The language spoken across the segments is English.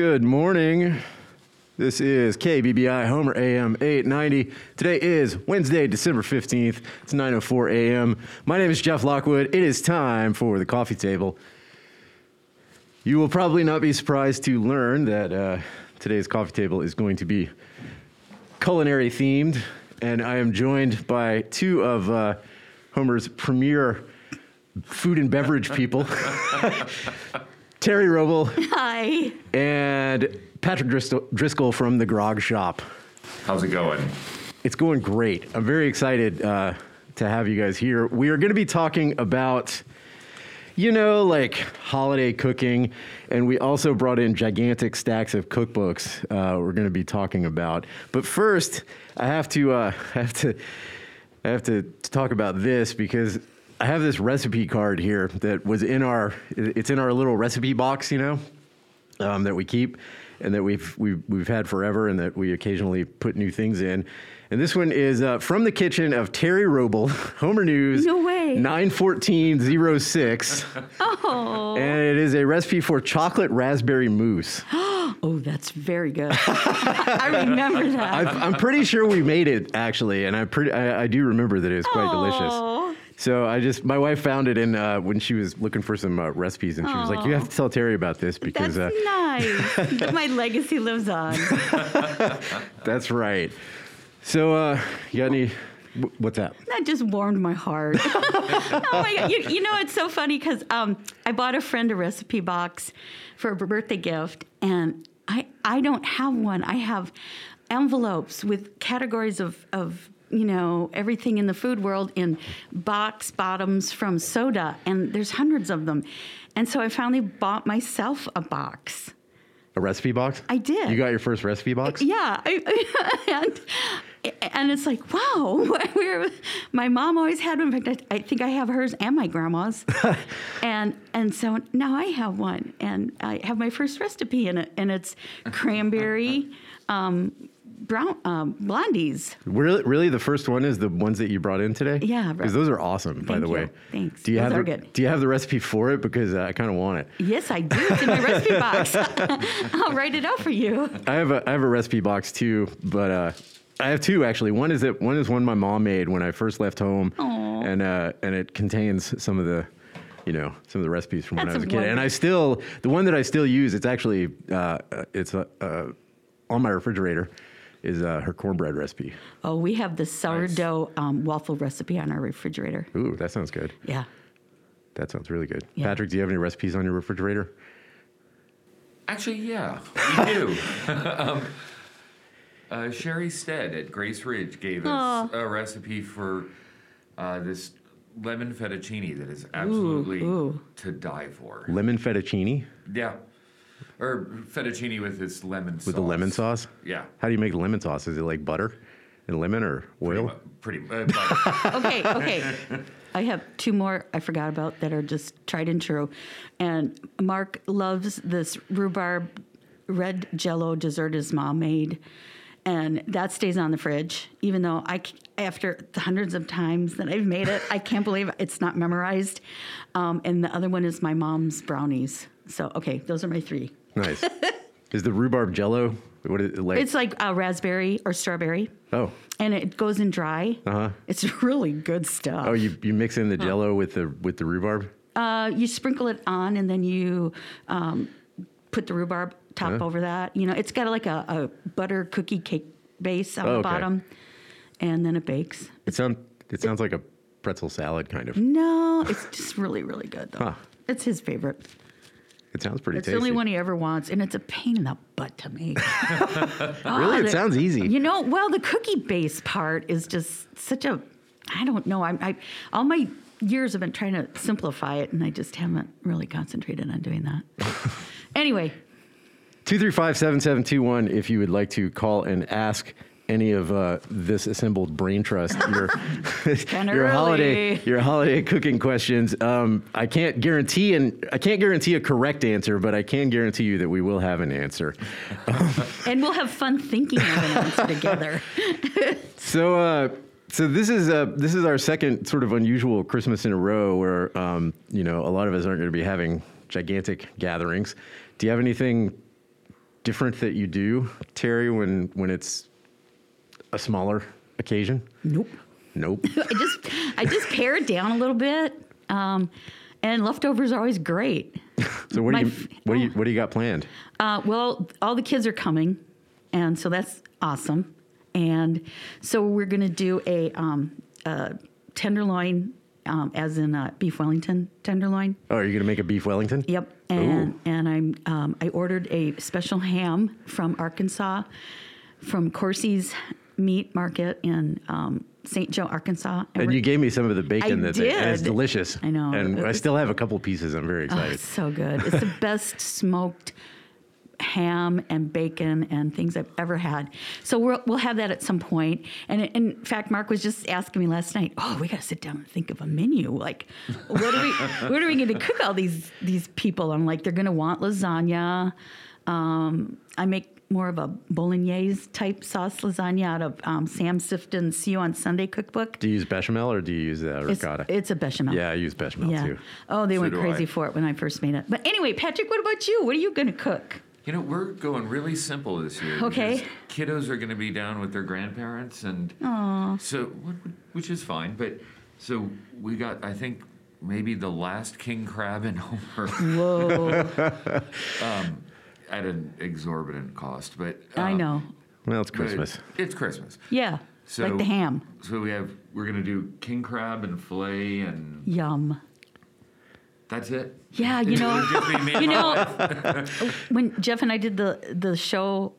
Good morning. This is KBBI Homer AM 890. Today is Wednesday, December 15th. It's 9:04 a.m. My name is Jeff Lockwood. It is time for the coffee table. You will probably not be surprised to learn that uh, today's coffee table is going to be culinary themed, and I am joined by two of uh, Homer's premier food and beverage people. Terry Robl Hi. and Patrick Driscoll, Driscoll from the Grog Shop. How's it going? It's going great. I'm very excited uh, to have you guys here. We are going to be talking about, you know, like holiday cooking, and we also brought in gigantic stacks of cookbooks. Uh, we're going to be talking about. But first, I have to, uh, I have to, I have to talk about this because I have this recipe card here that was in our, it's in our little recipe box, you know, um, that we keep and that we've, we've, we've had forever and that we occasionally put new things in. And this one is uh, from the kitchen of Terry Robl, Homer News. No way. 91406. Oh. and it is a recipe for chocolate raspberry mousse. Oh, that's very good. I remember that. I've, I'm pretty sure we made it actually, and I pretty I, I do remember that it was quite delicious. So I just my wife found it in uh, when she was looking for some uh, recipes, and she was like, "You have to tell Terry about this because That's uh, nice. My legacy lives on. that's right." So uh, you got any? What's that? That just warmed my heart. oh my god! You, you know it's so funny because um, I bought a friend a recipe box for a birthday gift, and I I don't have one. I have envelopes with categories of of you know everything in the food world in box bottoms from soda, and there's hundreds of them, and so I finally bought myself a box. A recipe box? I did. You got your first recipe box? Yeah, I, and and it's like wow, my mom always had one. In fact, I, I think I have hers and my grandma's, and and so now I have one, and I have my first recipe in it, and it's cranberry. Um, Brown um, blondies. Really, really, the first one is the ones that you brought in today. Yeah, because those are awesome. by the you. way, Thanks. Do you Those have are the, good. Do you have the recipe for it? Because uh, I kind of want it. Yes, I do. It's in my recipe box. I'll write it out for you. I have a I have a recipe box too, but uh, I have two actually. One is that one is one my mom made when I first left home, Aw. and uh, and it contains some of the. You know some of the recipes from when I was a kid, and I still the one that I still use. It's actually uh, uh, it's uh, uh, on my refrigerator. Is uh, her cornbread recipe? Oh, we have the sourdough um, waffle recipe on our refrigerator. Ooh, that sounds good. Yeah. That sounds really good. Yeah. Patrick, do you have any recipes on your refrigerator? Actually, yeah, we do. um, uh, Sherry Stead at Grace Ridge gave us a recipe for uh, this lemon fettuccine that is absolutely ooh. to die for. Lemon fettuccine Yeah. Or fettuccine with this lemon sauce. with the lemon sauce. Yeah. How do you make the lemon sauce? Is it like butter and lemon or oil? Pretty, uh, but okay, okay. I have two more I forgot about that are just tried and true. And Mark loves this rhubarb red jello dessert his mom made. And that stays on the fridge, even though I, c- after the hundreds of times that I've made it, I can't believe it's not memorized. Um, and the other one is my mom's brownies. So, okay, those are my three. Nice. is the rhubarb jello? What is it like? It's like uh, raspberry or strawberry, oh, and it goes in dry. Uh-huh. It's really good stuff. oh, you you mix in the jello with the with the rhubarb. Uh, you sprinkle it on, and then you um, put the rhubarb top Yeah. over that. You know, it's got like a, a butter cookie cake base on Oh, the okay. bottom, and then it bakes. It sounds it sounds like a pretzel salad kind of. No, it's just really, really good though. Huh. It's his favorite. It sounds pretty It's tasty. the only one he ever wants, and it's a pain in the butt to make. Oh, really, it the- sounds easy. You know, well, the cookie base part is just such a, I don't know. I'm, I, all my years have been trying to simplify it, and I just haven't really concentrated on doing that. anyway, 235 7721 if you would like to call and ask any of uh, this assembled brain trust your your holiday your holiday cooking questions. Um, I can't guarantee and I can't guarantee a correct answer, but I can guarantee you that we will have an answer. and we'll have fun thinking of an answer together. So, uh, so this is uh, this is our second sort of unusual Christmas in a row where um, you know a lot of us aren't going to be having gigantic gatherings. Do you have anything different that you do, Terry, when when it's a smaller occasion? Nope. Nope. I just I just pare it down a little bit. Um, and leftovers are always great. So what do you what do you what do you got planned? Uh, well, all the kids are coming, and so that's awesome. And so we're going to do a, um, a tenderloin, um, as in uh, beef Wellington tenderloin. Oh, are you gonna make a beef Wellington? Yep. And Ooh. and I'm um, I ordered a special ham from Arkansas, from Coursey's Meat Market in um, St. Joe, Arkansas. And we're- you gave me some of the bacon I and it's delicious. I know. And I still have a couple pieces. I'm very Oh, excited. it's so good. It's the best smoked ham and bacon and things I've ever had. So we'll, we'll have that at some point. And in fact, Mark was just asking me last night, "Oh, we got to sit down and think of a menu. Like, what are we what are we going to cook all these these people?" I'm like, "They're going to want lasagna. Um, I make more of a bolognese type sauce lasagna out of um, Sam Sifton's See You on Sunday cookbook. do you use bechamel or do you use uh, ricotta? it's a bechamel. yeah, I use bechamel Yeah. too. Oh, they So went crazy I. for it when I first made it. But anyway, Patrick, what about you? What are you going to cook? You know, we're going really simple this year. Okay. Kiddos are going to be down with their grandparents, and so which is fine. But so we got, I think, maybe the last king crab in Homer Whoa, at an exorbitant cost. But I um, know. Well, it's Christmas. It's Christmas. Yeah, So like the ham. So we have we're going to do king crab and fillet, and Yum. that's it. Yeah, you know, Just be me and you know, when Jeff and I did the the show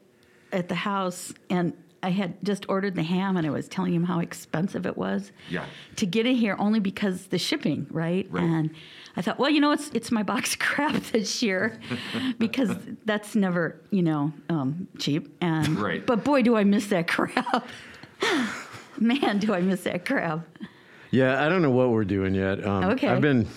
at the house, and I had just ordered the ham, and I was telling him how expensive it was. Yeah. To get it here, only because the shipping, right? Right. And I thought, well, you know, it's it's my box of crab this year, because that's never, you know, um, cheap. And Right. But boy, do I miss that crab. Man, do I miss that crab. Yeah, I don't know what we're doing yet. Um, Okay. I've been,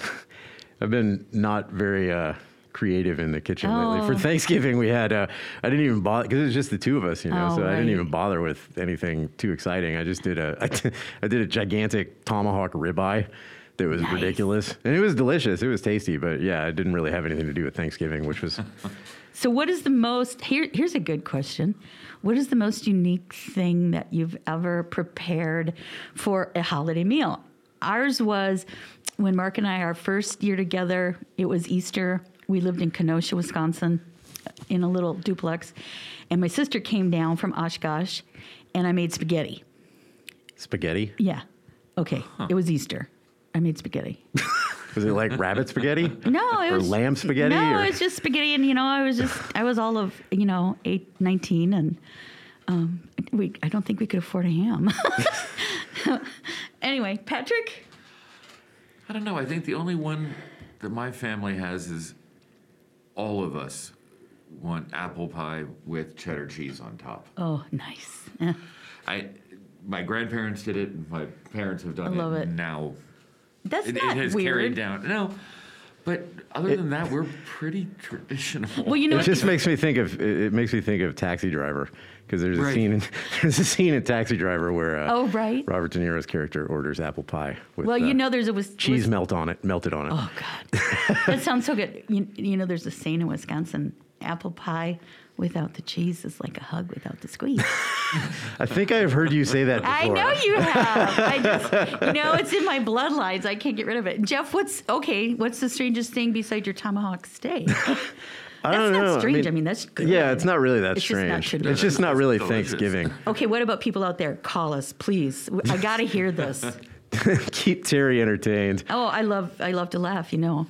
I've been not very uh, creative in the kitchen lately. Oh. For Thanksgiving, we had. Uh, I didn't even bother because it was just the two of us, you know. Oh, so I didn't even bother with anything too exciting. I just did a, I did- did a gigantic tomahawk ribeye. That was Nice. ridiculous, and it was delicious. It was tasty, but yeah, it didn't really have anything to do with Thanksgiving, which was So, what is the most? Here, here's a good question. What is the most unique thing that you've ever prepared for a holiday meal? Ours was when Mark and I, our first year together, it was Easter. We lived in Kenosha, Wisconsin, in a little duplex. And my sister came down from Oshkosh, and I made spaghetti. spaghetti. Yeah. Okay. It was Easter. I made spaghetti. Was it like rabbit spaghetti? No, it Or was lamb spaghetti, No, or- it was just spaghetti, and you know, I was just I was all of you know eight, 19, and um, we I don't think we could afford a ham. anyway, Patrick. I don't know. I think the only one that my family has is all of us want apple pie with cheddar cheese on top. Oh, nice. I, my grandparents did it. and My parents have done I love it. Now That's it, it not has weird. carried down. No, but other than that, we're pretty traditional. Well, you know, It what? just makes me think of it it makes me think of Taxi Driver because there's a scene in, there's a scene in Taxi Driver where uh, Oh, right. Robert De Niro's character orders apple pie with well, uh, you know, there's a was, cheese was- melt on it melted on it. Oh God, that sounds so good. You, you know, there's a scene in Wisconsin: apple pie without the cheese is like a hug without the squeeze. I think I have heard you say that before. I know you have. I just, you know, it's in my bloodlines. I can't get rid of it. Jeff, what's okay? What's the strangest thing beside your tomahawk steak? I don't That's not know. strange. I mean, that's good. Yeah, it's not really that It's just not strange. traditional. it's just not really Thanksgiving. Okay, what about people out there? Call us, please. I got to hear this. Keep Terry entertained. Oh, I love, I love to laugh. You know.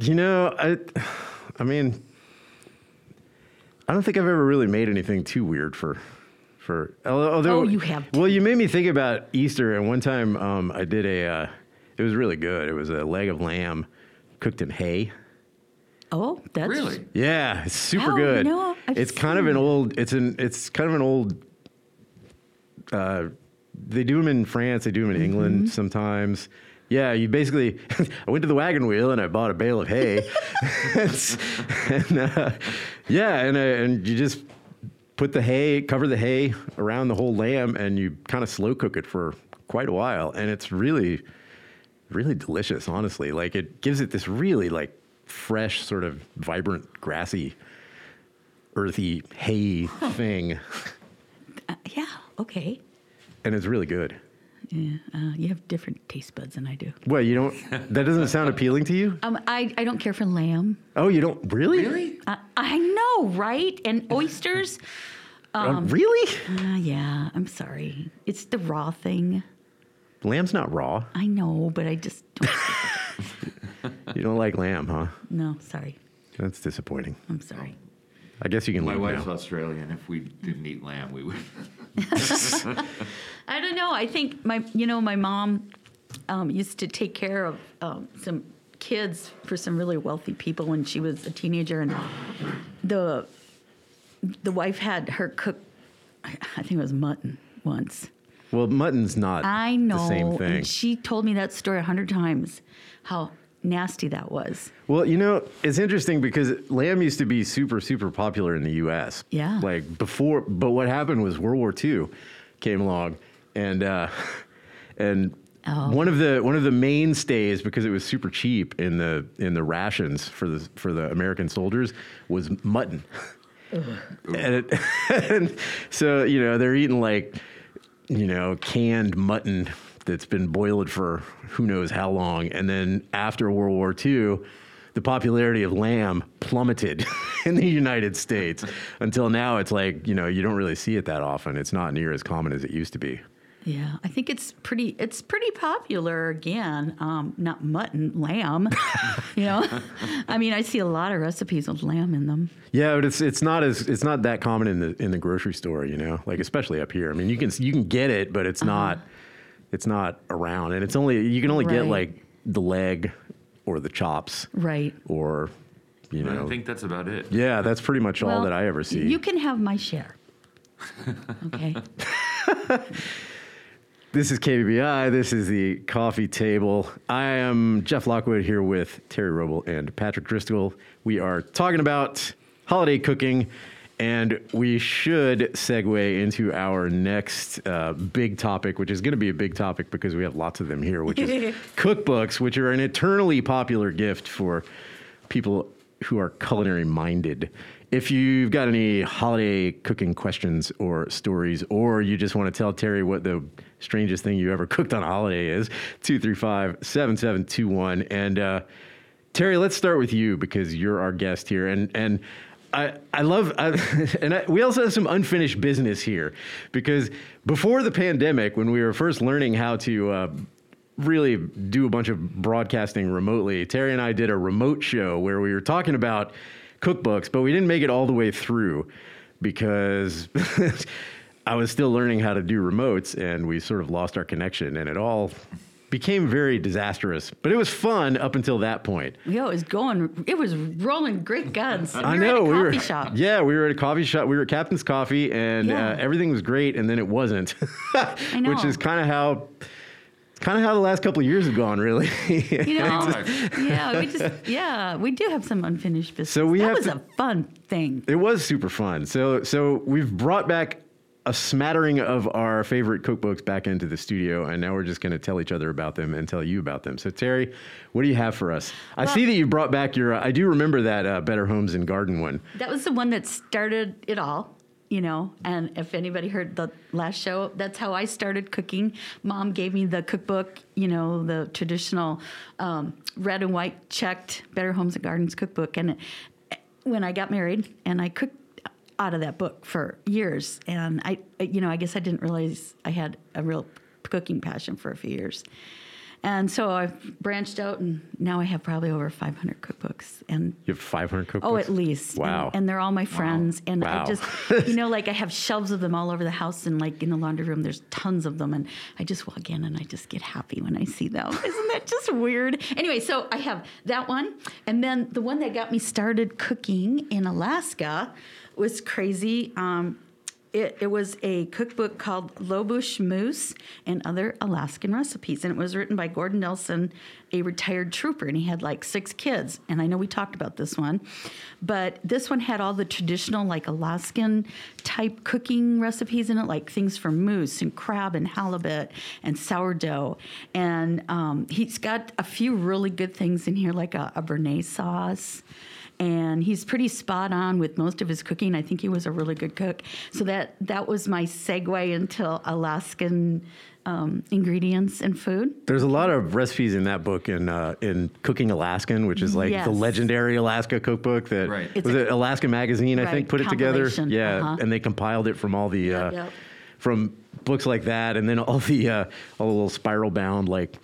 You know, I, I mean, I don't think I've ever really made anything too weird for, for. Although, Oh, you have Well, you made me think about Easter, and one time um, I did a. Uh, it was really good. It was a leg of lamb cooked in hay. Oh, that's really? Yeah, it's super Oh, good. no, I've it's kind of an old. It's an. It's kind of an old. Uh, they do them in France. They do them in Mm-hmm. England sometimes. Yeah, you basically. I went to the wagon wheel and I bought a bale of hay. and, uh, yeah, and uh, and you just put the hay, cover the hay around the whole lamb, and you kind of slow cook it for quite a while, and it's really, really delicious. Honestly, like it gives it this really like fresh, sort of vibrant, grassy earthy, hay thing, Uh, yeah, okay. and it's really good. Yeah, uh, you have different taste buds than I do. Well, you don't? That doesn't sound appealing to you? Um, I, I don't care for lamb. Oh, you don't really? Really? Uh, I know, right? And oysters. Uh, really? Uh, yeah, I'm sorry. It's the raw thing. Lamb's not raw. I know, but I just don't. You don't like lamb, huh? no, sorry. That's disappointing. I'm sorry. I guess you can My wife's now. Australian. If we didn't eat lamb, we would. I don't know. I think my, you know, my mom um, used to take care of um, some kids for some really wealthy people when she was a teenager, and the the wife had her cook. I think it was mutton once. Well, mutton's not I know. the same thing. And she told me that story a hundred times. How nasty that was. Well, you know, it's interesting because lamb used to be super, super popular in the U.S. Yeah. Like before, but what happened was World War II came along, and uh, and Oh. one of the one of the mainstays because it was super cheap in the in the rations for the for the American soldiers was mutton. and, it, and so you know they're eating like you know canned mutton that's been boiled for who knows how long and then after world war ii the popularity of lamb plummeted in the united states until now it's like you know you don't really see it that often it's not near as common as it used to be Yeah, I think it's pretty. It's pretty popular again. Um, not mutton, lamb. you know, I mean, I see a lot of recipes with lamb in them. yeah but it's it's not as it's not that common in the in the grocery store you know like especially up here i mean you can you can get it but it's not it's not around and it's only you can only get like the leg or the chops Right. or you know I think that's about it. yeah that's pretty much all that i ever see You can have my share. Okay. this is kbbi this is the coffee table i am jeff lockwood here with terry robl and patrick driscoll we are talking about holiday cooking and we should segue into our next uh, big topic, which is going to be a big topic because we have lots of them here, which is cookbooks, which are an eternally popular gift for people who are culinary minded. If you've got any holiday cooking questions or stories, or you just want to tell Terry what the strangest thing you ever cooked on a holiday is, 235 7721. And uh, Terry, let's start with you because you're our guest here. And, and I, I love, I, and I, we also have some unfinished business here because before the pandemic, when we were first learning how to uh, really do a bunch of broadcasting remotely, Terry and I did a remote show where we were talking about cookbooks, but we didn't make it all the way through because I was still learning how to do remotes and we sort of lost our connection and it all became very disastrous. But it was fun up until that point. Yeah, it was going. It was rolling great guns. We I were know At a we coffee were. shop. Yeah, we were at a coffee shop. We were at Captain's Coffee, and Yeah. uh, everything was great. And then it wasn't, which know. is kind of how, kind of how the last couple of years have gone, really. You know, Pretty much. yeah, we just yeah, we do have some unfinished business. So we that have was to- a fun thing. it was super fun. So, so we've brought back a smattering of our favorite cookbooks back into the studio, and now we're just going to tell each other about them and tell you about them. So, Terry, what do you have for us? I see that you brought back your. Uh, I do remember that uh, Better Homes and Garden one. That was the one that started it all, you know. And if anybody heard the last show, that's how I started cooking. Mom gave me the cookbook, you know, the traditional um, red and white checked Better Homes and Gardens cookbook. And it, when I got married, and I cooked out of that book for years, and I, you know, I guess I didn't realize I had a real cooking passion for a few years. And so I've branched out, and now I have probably over 500 cookbooks. And You have 500 cookbooks. Oh, at least. And- Wow. And, they're all my friends. And Wow. I just, you know, like I have shelves of them all over the house and like in the laundry room, there's tons of them. And I just walk in and I just get happy when I see them. Isn't that just weird? Anyway, so I have that one. And then the one that got me started cooking in Alaska was crazy. Um, it, it was a cookbook called Lowbush Moose and Other Alaskan Recipes. And it was written by Gordon Nelson, a retired trooper, and he had like six kids. And I know we talked about this one, but this one had all the traditional, like Alaskan type cooking recipes in it, like things for moose and crab and halibut and sourdough. And um, he's got a few really good things in here, like a, a Béarnaise sauce and he's pretty spot on with most of his cooking. I think he was a really good cook. So that that was my segue into Alaskan um, ingredients and food. There's a lot of recipes in that book in uh, in Cooking Alaskan, which is like Yes. the legendary Alaska cookbook that Right. It's was a- it Alaska Magazine, I Right, think, put it together. Yeah, uh-huh. and they compiled it from all the uh, yep. from books like that, and then all the uh, all the little spiral bound like.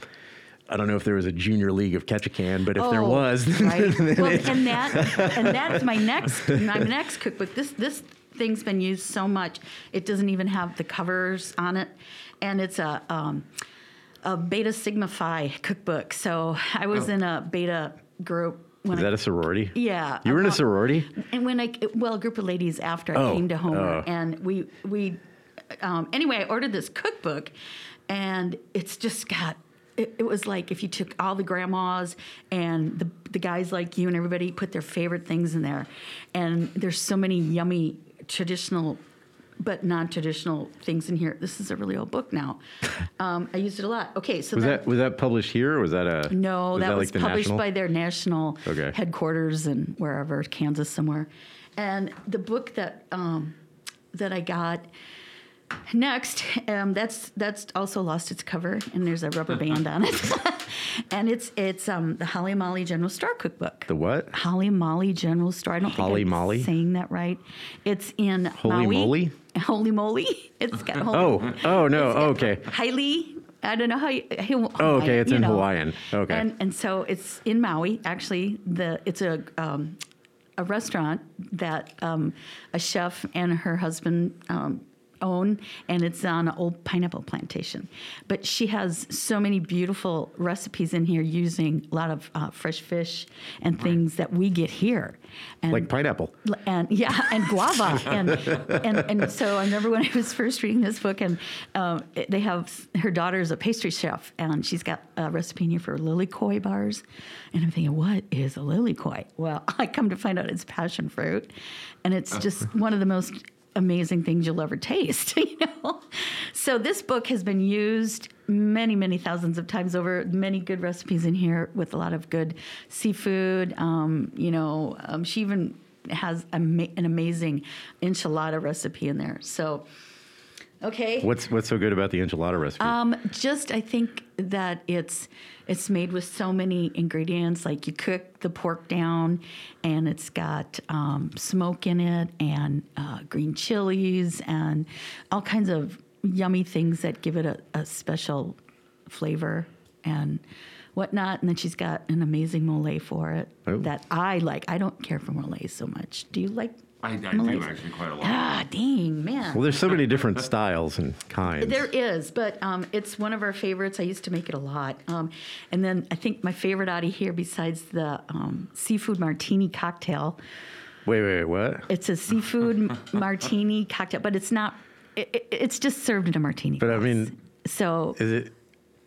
I don't know if there was a junior league of Ketchikan, but if there Oh, was, right. well, it- and that and that's my next my next cookbook. This this thing's been used so much it doesn't even have the covers on it, and it's a um, a Beta Sigma Phi cookbook. So I was Oh. in a Beta group when is that a sorority? yeah. You were in a sorority? And when I, well, a group of ladies after I Oh, came to Homer, oh. and we we, um, anyway, I ordered this cookbook, and it's just got. It, it was like if you took all the grandmas and the the guys like you and everybody put their favorite things in there, and there's so many yummy traditional. But non-traditional things in here. This is a really old book now. Um, I used it a lot. Okay, so Was then- that was that published here or was that a no, was that, was like published by their national Okay. headquarters and wherever, Kansas somewhere. And the book that um, that I got next, um, that's that's also lost its cover, and there's a rubber band on it, and it's it's um, the Haliimaile General Store cookbook. the what? Haliimaile General Store. I don't Holly think I'm Molly? saying that right. It's in Holy Maui. moly? Holy moly! It's got holy Oh, oh no, okay. highly. I don't know how. You, how Oh, okay, it's in know. Hawaiian. Okay. And and so it's in Maui. Actually, the it's a um, a restaurant that um, a chef and her husband. Um, own and it's on an old pineapple plantation. But she has so many beautiful recipes in here using a lot of uh, fresh fish and things that we get here. And Like pineapple. and yeah, and guava, and and and so I remember when I was first reading this book, and um, it- they have her daughter's a pastry chef, and she's got a recipe in here for lilikoi bars, and I'm thinking, what is a lilikoi? Well, I come to find out it's passion fruit, and it's just one of the most amazing things you'll ever taste you know? So this book has been used many many thousands of times over. Many good recipes in here with a lot of good seafood. Um, you know um, she even has a, an amazing enchilada recipe in there. So okay What's what's so good about the enchilada recipe? um, just I think that it's it's made with so many ingredients. Like you cook the pork down, and it's got um, smoke in it, and uh, green chilies, and all kinds of yummy things that give it a, a special flavor and whatnot. And then she's got an amazing mole for it Oh. that I like. I don't care for mole so much. Do you like? I, I do Malays? actually quite a lot. Ah, dang man. well, there's so many different styles and kinds. There is, but um, it's one of our favorites. I used to make it a lot. Um, and then I think my favorite out of here, besides the um, seafood martini cocktail, Wait, wait, what? it's a seafood martini cocktail, but it's not. It, it- it's just served in a martini. But I glass. mean, so Is it?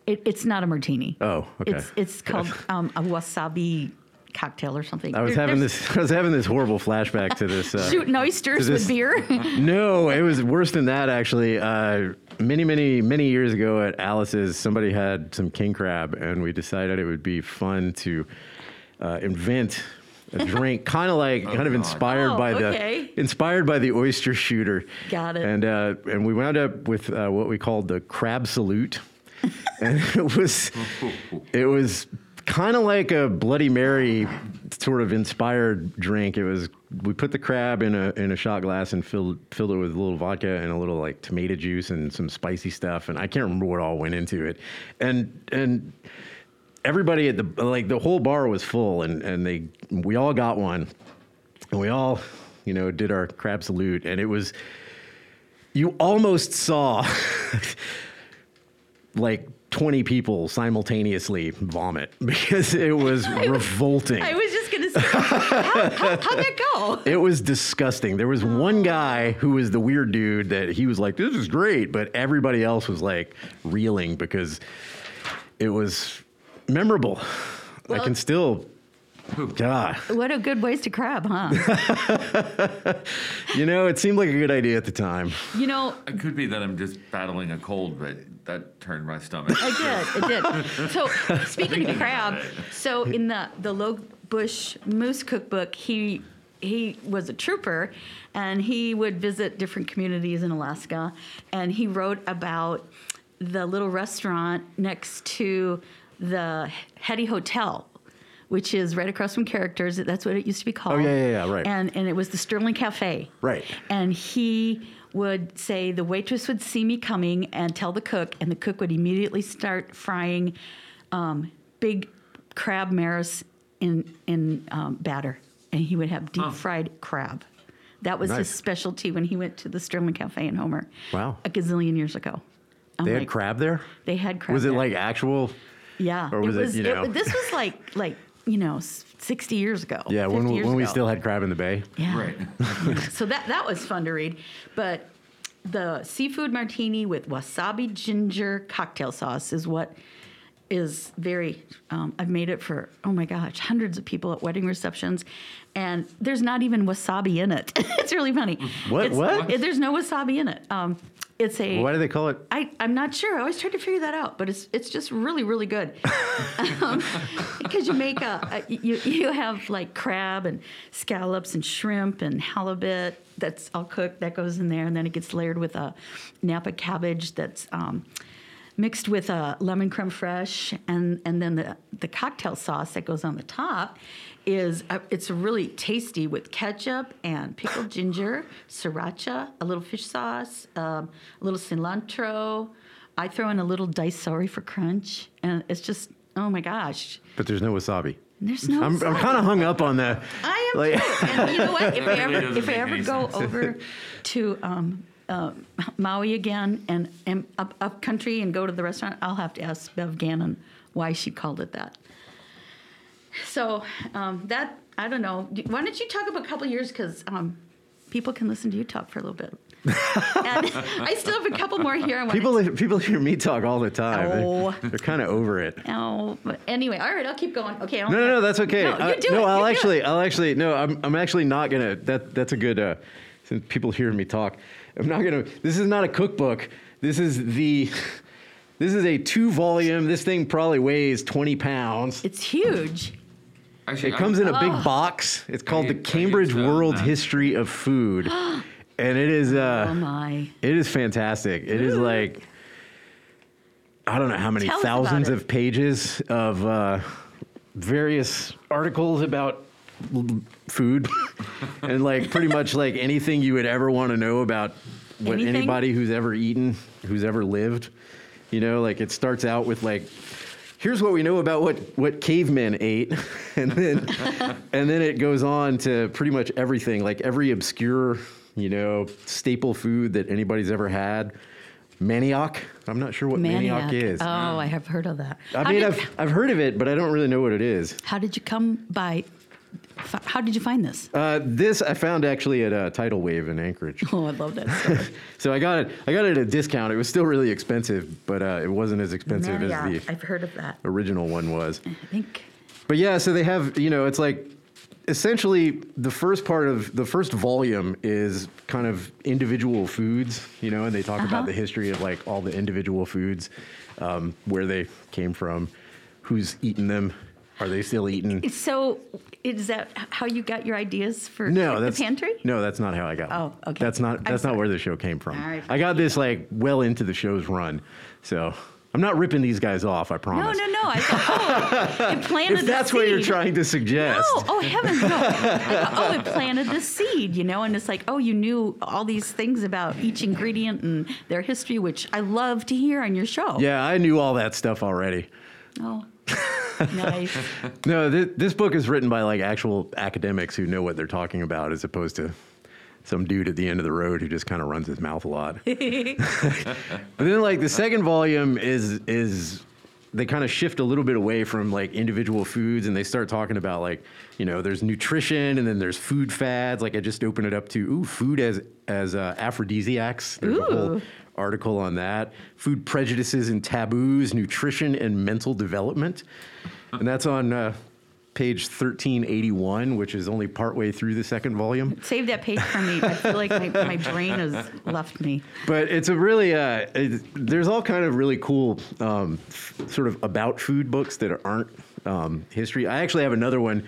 it, it's not a martini. Oh, okay. It's it's called um, a wasabi cocktail or something. I was There- having this. I was having this horrible flashback to this. Uh, shooting oysters this- with beer. no, it was worse than that actually. Uh, many, many, many years ago at Alice's, somebody had some king crab, and we decided it would be fun to uh, invent a drink, kind of like, kind of God. inspired Oh, by okay. the inspired by the oyster shooter. Got it. And uh, and we wound up with uh, what we called the crab salute, and it was it was kind of like a Bloody Mary sort of inspired drink. It was we put the crab in a in a shot glass and filled filled it with a little vodka and a little like tomato juice and some spicy stuff. And I can't remember what all went into it. And and everybody at the like the whole bar was full and and they we all got one and we all you know did our crab salute and it was you almost saw like 20 people simultaneously vomit because it was revolting. I was just gonna say, how, how, how'd that go? It was disgusting. There was one oh. guy who was the weird dude that he was like, "This is great," but everybody else was like reeling because it was memorable. I can still, Oh, God, What a good waste to crab, huh? you know, it seemed like a good idea at the time. You know, It could be that I'm just battling a cold, but that turned my stomach. I did. It did. So speaking of crab, so in the the low Bush Moose Cookbook, he he was a trooper, and he would visit different communities in Alaska, and he wrote about the little restaurant next to the Hetty Hotel. Which is right across from Characters. That's what it used to be called. Oh, yeah, yeah, yeah, right. And and it was the Sterling Cafe. Right. And he would say the waitress would see me coming and tell the cook, and the cook would immediately start frying um, big crab maris in in um, batter, and he would have deep Huh. fried crab. That was his specialty when he went to the Sterling Cafe in Homer. Wow. A gazillion years ago. I'm They had crab there. They had crab. Was it there. like actual? Yeah. or was it, you know- this was like like you know sixty years ago. Yeah, when 50 we, years when we still had crab in the bay. Yeah. Right. so that that was fun to read. But the seafood martini with wasabi ginger cocktail sauce is what is very. Um, I've made it for oh my gosh, hundreds of people at wedding receptions, and there's not even wasabi in it. it's really funny. What- It's- what? it- there's no wasabi in it. Um, it's a. Why do they call it? I, I'm not sure. I always tried to figure that out, but it's it's just really really good. um, because you make a, a you you have like crab and scallops and shrimp and halibut that's all cooked that goes in there, and then it gets layered with a napa cabbage that's. Um, Mixed with a lemon creme fraiche, and, and then the, the cocktail sauce that goes on the top is uh, it's really tasty with ketchup and pickled ginger, sriracha, a little fish sauce, um, a little cilantro. I throw in a little diced celery for crunch, and it's just oh my gosh. But there's no wasabi. There's no. I'm, I'm kind of hung up on that. I am Like- too. And you know what? If I ever, if I ever go sense. over to um, uh, Maui again and, and up, up country and go to the restaurant, I'll have to ask Bev Gannon why she called it that. So um, that I don't know. Why don't you talk about a couple of years because um, people can listen to you talk for a little bit. and I still have a couple more here. I want People people hear me talk all the time. Oh. They're, they're kind of over it. Oh, but anyway, all right, I'll keep going. Okay, I'll No, no, no, that's okay. No, I- you do no, it, I'll you actually. I'll actually, no, I'm, I'm actually not gonna. That, that's a good. Uh, since people hear me talk, I'm not gonna. This is not a cookbook. This is the. This is a two volume. This thing probably weighs 20 pounds. It's huge. Actually, It comes in a Oh. big box. It's called the I- I Cambridge used to own World that. History of Food, and it is. Oh Uh, my. it is fantastic. It is like I don't know how many Tell thousands of pages of uh, various articles about l- food and like pretty much like anything you would ever want to know about what Anything? anybody who's ever eaten, who's ever lived. You know, like it starts out with like here's what we know about what what cavemen ate and then and then it goes on to pretty much everything like every obscure you know staple food that anybody's ever had manioc i'm not sure what manioc, is Oh, I have heard of that. i How mean I've, I've heard of it but i don't really know what it is How did you come by? F- How did you find this? uh, this i found actually at uh, Title Wave in anchorage Oh, I love that story. so i got it i got it at a discount it was still really expensive but uh, it wasn't as expensive as Marriott. the I've heard of that. original one was I think. But yeah, so they have, you know, it's like essentially the first part of the first volume is kind of individual foods, you know, and they talk Uh-huh. about the history of like all the individual foods, um, where they came from, who's eaten them, are they still eaten? So, is that how you got your ideas for No, the that's pantry? No, that's not how I got. Oh, okay. That's not that's not where the show came from. All right, I got this like well into the show's run, so I'm not ripping these guys off. I promise. no, no. No. I thought, oh, it planted If that's what you're trying to suggest. Oh, oh heavens, no. I thought, oh, it planted the seed, you know, and it's like, oh, you knew all these things about each ingredient and their history, which I love to hear on your show. Yeah, I knew all that stuff already. Oh, nice. No, th- this book is written by like actual academics who know what they're talking about, as opposed to some dude at the end of the road who just kind of runs his mouth a lot. but then, like the second volume is is they kind of shift a little bit away from like individual foods, and they start talking about like you know there's nutrition, and then there's food fads. Like I just opened it up to ooh food as as uh, aphrodisiacs. There's a whole Ooh. Article on that. Food prejudices and taboos, nutrition and mental development. And that's on uh, page 1381, which is only partway through the second volume. Save that page for me. I feel like my, my brain has left me. But it's a really, uh, it, there's all kind of really cool um, f- sort of about food books that aren't um, history. I actually have another one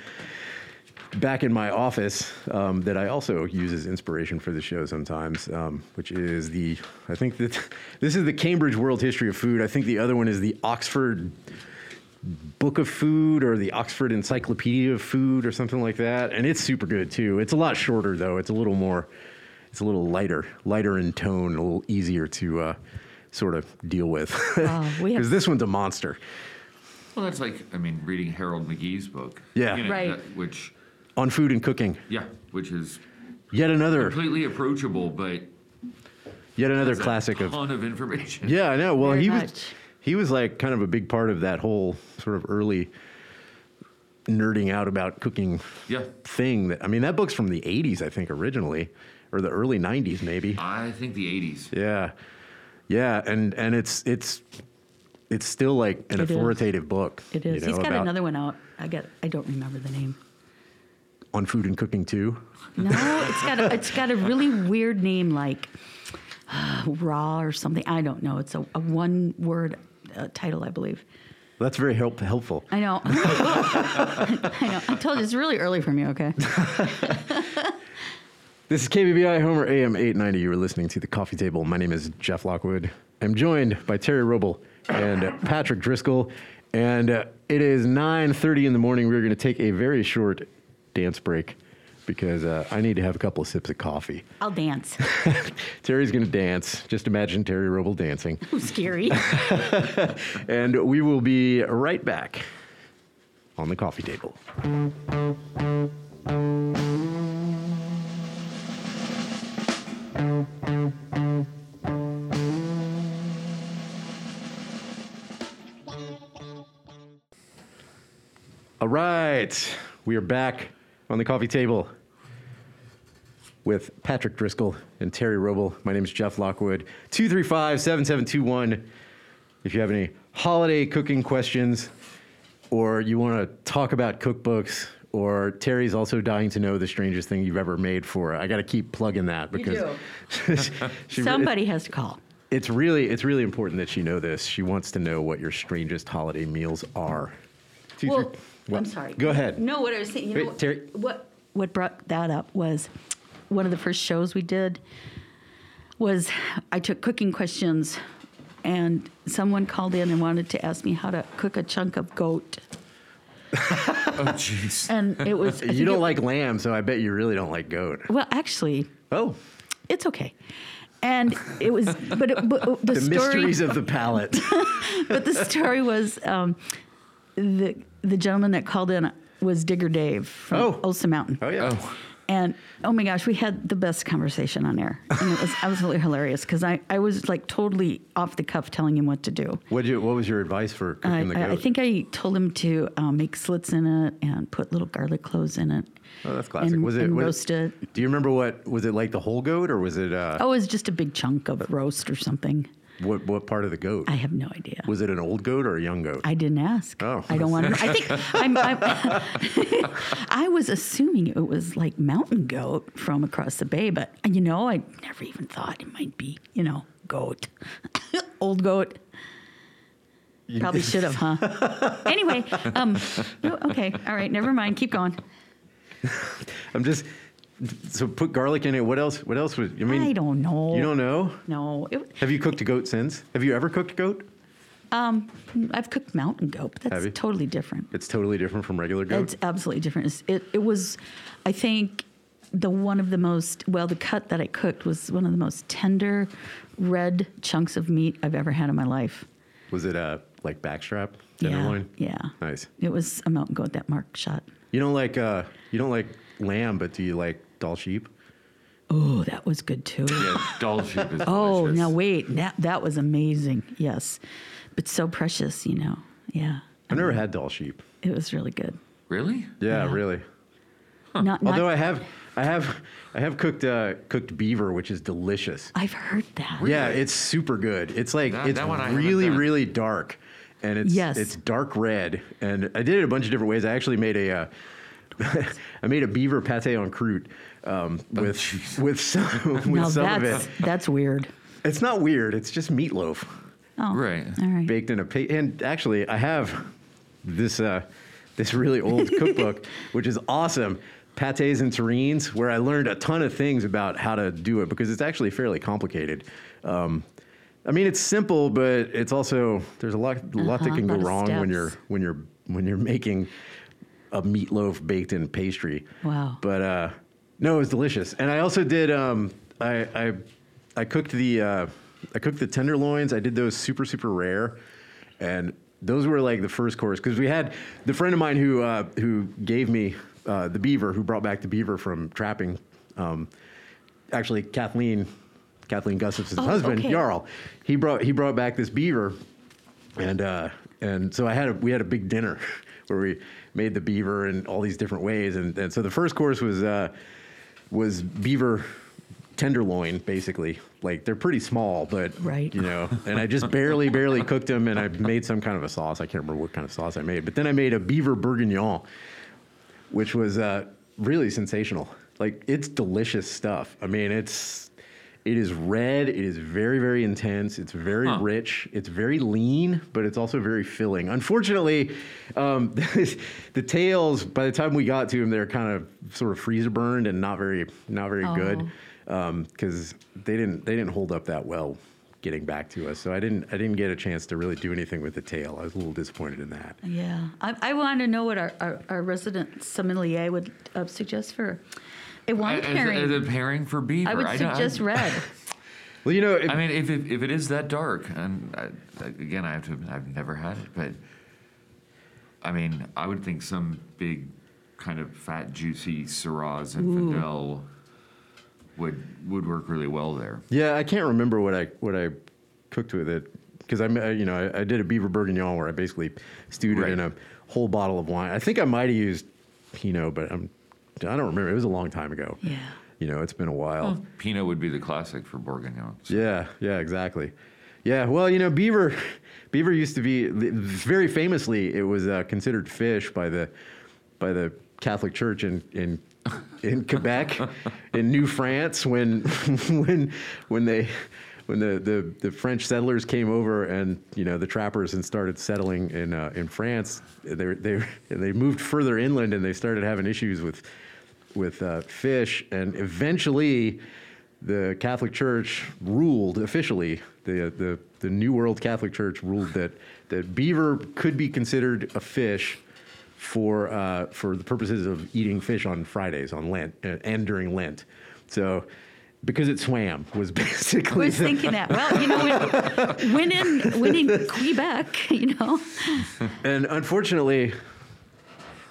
back in my office um, that I also use as inspiration for the show sometimes, um, which is the, I think that this is the Cambridge World History of Food. I think the other one is the Oxford Book of Food or the Oxford Encyclopedia of Food or something like that. And it's super good too. It's a lot shorter though. It's a little more, it's a little lighter, lighter in tone, a little easier to uh, sort of deal with. Oh, we have- Because this one's a monster. Well, that's like I mean, reading Harold McGee's book. Yeah. You know, Right. that- which On food and cooking. yeah, which is Yet another, completely approachable, but yet another has classic of ton of information. Yeah, I know. Well, Very he was he was like kind of a big part of that whole sort of early nerding out about cooking Yeah. thing. That I mean, that book's from the '80s, I think, originally, or the early '90s, maybe. I think the '80s. Yeah, yeah, and and it's it's it's still like an It is. authoritative book. It is. you He's know, got about- another one out. I get. I don't remember the name. On food and cooking too. No, it's got a, it's got a really weird name like uh, raw or something. I don't know. It's a, a one word uh, title, I believe. That's very help, helpful. I know. I know. I told you it's really early for me. Okay. This is KBBI Homer AM 890. You are listening to The Coffee Table. My name is Jeff Lockwood. I'm joined by Terry Robl and uh, Patrick Driscoll. And uh, it is 9.30 in the morning. We're going to take a very short dance break because uh, I need to have a couple of sips of coffee. I'll dance. Terry's going to dance. Just imagine Terry Robl dancing. Ooh, scary. And we will be right back on The Coffee Table. All right, we are back on the coffee table with Patrick Driscoll and Terry Robl. My name is Jeff Lockwood. 235 7721. If you have any holiday cooking questions or you want to talk about cookbooks, or Terry's also dying to know the strangest thing you've ever made for. her. I got to keep plugging that because she- Somebody has to call. it's really it's really important that she know this. She wants to know what your strangest holiday meals are. Two, Well, three- I'm sorry. Go ahead. No, what I was saying, you know, Terry- what what brought that up was one of the first shows we did was I took cooking questions, and someone called in and wanted to ask me how to cook a chunk of goat, Oh, jeez. and it was I You don't it- like lamb, so I bet you really don't like goat. well, actually, Oh, it's okay. And it was, but, it, but the, the story, mysteries of the palate. but the story was um, the the gentleman that called in was Digger Dave from Oh. Ohlson Mountain. Oh yeah. Oh, And oh my gosh, we had the best conversation on air. And it was absolutely hilarious because I, I was like totally off the cuff telling him what to do. What you What was your advice for cooking I, the goat? I think I told him to um, make slits in it and put little garlic cloves in it. Oh, that's classic. And, was it and was- roast it. Do you remember what was it like the whole goat or was it uh, Oh, it was just a big chunk of roast or something. What what part of the goat? I have no idea. was it an old goat or a young goat? I didn't ask. Oh. I don't want to. I think I'm, I'm I was assuming it was like mountain goat from across the bay, but you know, I never even thought it might be, you know, goat, old goat. Probably should have, huh? anyway, um, okay, all right, never mind. Keep going. I'm just so put garlic in it. What else? What else was? I mean, I don't know. You don't know? No, it, Have you cooked a goat since? Have you ever cooked goat? um, I've cooked mountain goat, but that's totally different. It's totally different from regular goat. It's absolutely different. It's, it, it was, I think, the one of the most, well, the cut that I cooked was one of the most tender red chunks of meat I've ever had in my life. was it uh, like backstrap Yeah. Yeah. Nice. It was a mountain goat that Mark shot. You don't like uh, you don't like lamb, but do you like Dall sheep? Oh, that was good too. yeah, Dall sheep is Oh, delicious. now wait. That, that was amazing. Yes. But so precious, you know. Yeah. I've never had Dall sheep. It was really good. Really? Yeah, Yeah. really. Not, not, Although I have, I have, I have cooked uh, cooked beaver, which is delicious. I've heard that. Yeah, it's super good. It's like That- it's that one I haven't really done. really dark, and it's Yes. it's dark red. And I did it a bunch of different ways. I actually made a. Uh, I made a beaver pate en croûte um, with jeez. with some with now some of that's, it. that's weird. It's not weird. It's just meatloaf Oh, Right. All right. baked in a pa- and actually I have this uh, this really old cookbook, which is awesome. Pates and terrines, where I learned a ton of things about how to do it because it's actually fairly complicated. Um, I mean, it's simple, but it's also there's a lot, a lot that Uh-huh, can go lot of wrong when you're when you're when you're making a meatloaf baked in pastry. Wow. But uh, no, it was delicious. And I also did. Um, I, I I cooked the uh, I cooked the tenderloins. I did those super super rare, and those were like the first course because we had the friend of mine who uh, who gave me uh, the beaver, who brought back the beaver from trapping. Um, actually, Kathleen. Kathleen Gustafson's Oh, husband, okay. Jarl, he brought he brought back this beaver, and uh, and so I had a, we had a big dinner where we made the beaver in all these different ways, and, and so the first course was uh, was beaver tenderloin, basically. Like they're pretty small, but Right. you know. And I just barely barely cooked them, and I made some kind of a sauce. I can't remember what kind of sauce I made, but then I made a beaver bourguignon, which was uh, really sensational. Like it's delicious stuff. I mean, it's it is red. It is very very intense. It's very Huh. rich. It's very lean, but it's also very filling. Unfortunately, um, the tails by the time we got to them, they're kind of sort of freezer burned and not very not very good because they didn't they didn't hold up that well getting back to us. So I didn't I didn't get a chance to really do anything with the tail. I was a little disappointed in that. Yeah, I, I want to know what our, our, our resident sommelier would uh, suggest for a wine As, pairing. as a pairing for beaver. I would don't- suggest red. Well, you know, it, I mean, if, if, if it is that dark, and I, again, I have to, I've never had it, but I mean, I would think some big kind of fat, juicy Syrah Zinfandel would would work really well there. Yeah, I can't remember what I what I cooked with it because I ma- you know I, I did a beaver bourguignon where I basically stewed Right. it in a whole bottle of wine. I think I might have used Pinot, but I'm I don't remember. It was a long time ago. Yeah. You know, it's been a while. Pinot would be the classic for Bourguignon. Yeah, yeah, exactly. Yeah, well, you know, beaver, beaver used to be very famously. It was uh, considered fish by the by the Catholic Church in in in Quebec, in New France, when when when they when the, the, the French settlers came over and you know the trappers and started settling in uh, in France, they they they moved further inland and they started having issues with with uh, fish, and eventually the Catholic Church ruled officially. The, the the New World Catholic Church ruled that that beaver could be considered a fish for uh, for the purposes of eating fish on Fridays on Lent uh, and during Lent. So. Because it swam was I basically was thinking that. Well, you know, when, when in when in Quebec, you know, and unfortunately,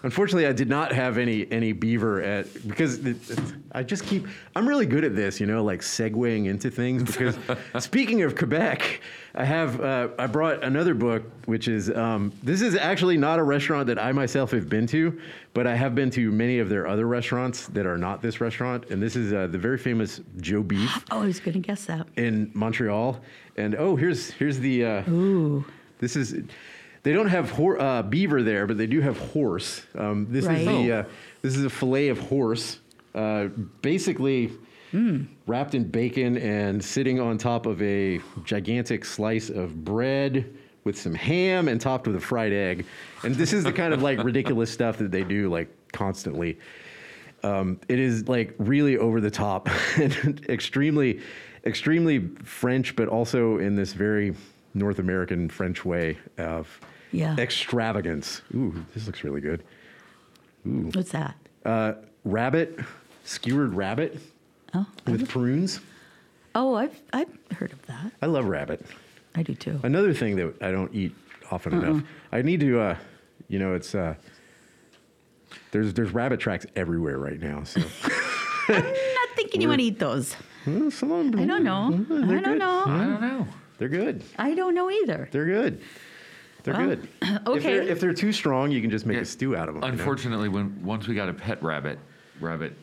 unfortunately, I did not have any any beaver at because it, I just keep. I'm really good at this, you know, like segueing into things. Because speaking of Quebec, I have uh, I brought another book, which is um, this is actually not a restaurant that I myself have been to, but I have been to many of their other restaurants that are not this restaurant, and this is uh, the very famous Joe Beef oh, I was going to guess that. in Montreal. And oh, here's here's the. Uh, Ooh, this is. They don't have hor- uh, beaver there, but they do have horse. Um, this is the. Uh, this is a fillet of horse, uh, basically wrapped in bacon and sitting on top of a gigantic slice of bread with some ham and topped with a fried egg. And this is the kind of like ridiculous stuff that they do like constantly. Um, it is like really over the top and extremely, extremely French, but also in this very North American French way of Yeah. extravagance. Ooh, this looks really good. Ooh. what's that? Uh, rabbit, skewered rabbit Oh, with prunes. oh, I've I've heard of that. I love rabbit. I do too. Another thing that I don't eat often enough. I need to, uh, you know, it's uh, there's there's rabbit tracks everywhere right now. So I'm not thinking you want to eat those. Well, some of them, I don't know. I don't good. know. I don't know. They're good. I don't know either. They're good. They're Well, good. If okay. they're, if they're too strong, you can just make Yeah. a stew out of them. you know? Unfortunately, when once we got a pet rabbit, rabbit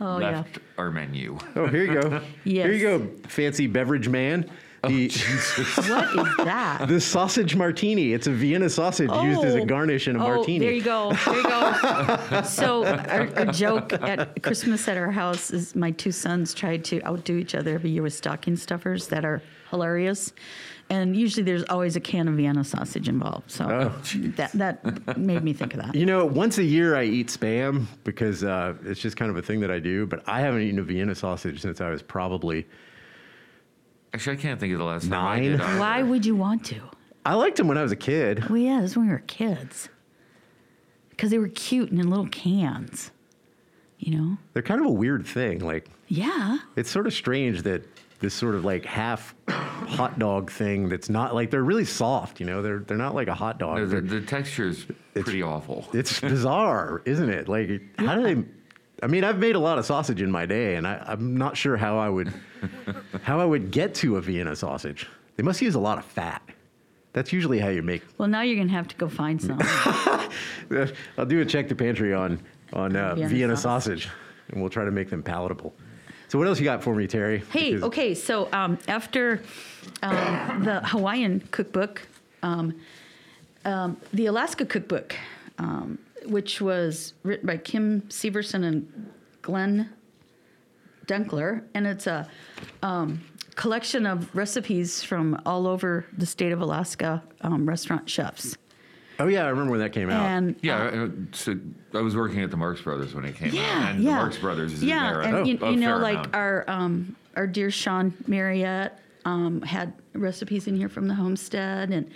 Oh yeah. left our menu. Oh, here you go. yes. Here you go, fancy beverage man. Oh, The, What is that? the sausage martini. It's a Vienna sausage used as a Oh. garnish in a oh, martini. There you go. There you go. so our, our joke at Christmas at our house is my two sons tried to outdo each other every year with stocking stuffers that are hilarious. And usually there's always a can of Vienna sausage involved. So Oh, that that made me think of that. You know, once a year I eat spam because uh, it's just kind of a thing that I do. But I haven't eaten a Vienna sausage since I was probably. Actually, I can't think of the last time I Nine? did. Why would you want to? I liked them when I was a kid. Well, yeah, this is when we were kids. Because they were cute and in little cans. You know? They're kind of a weird thing. Like Yeah. it's sort of strange that this sort of like half hot dog thing that's not like they're really soft. You know, they're they're not like a hot dog. No, the, the texture is pretty awful. it's bizarre, isn't it? Like, how do they? I mean, I've made a lot of sausage in my day, and I, I'm not sure how I would how I would get to a Vienna sausage. They must use a lot of fat. That's usually how you make. Well, now you're going to have to go find some. I'll do a check the pantry on on uh, Vienna Vienna, sauce. sausage, and we'll try to make them palatable. So, what else you got for me, Terry? Hey, Because- okay, so um, after um, the Hawaiian cookbook, um, um, the Alaska cookbook, um, which was written by Kim Severson and Glenn Dunkler, and it's a um, collection of recipes from all over the state of Alaska um, restaurant chefs. Oh yeah, I remember when that came out. And Yeah, uh, so I was working at the Marx Brothers when it came yeah, out, and yeah. the Marx Brothers is yeah, in there. and a- you, you know, like amount. our um, our dear Sean Marriott um, had recipes in here from the homestead, and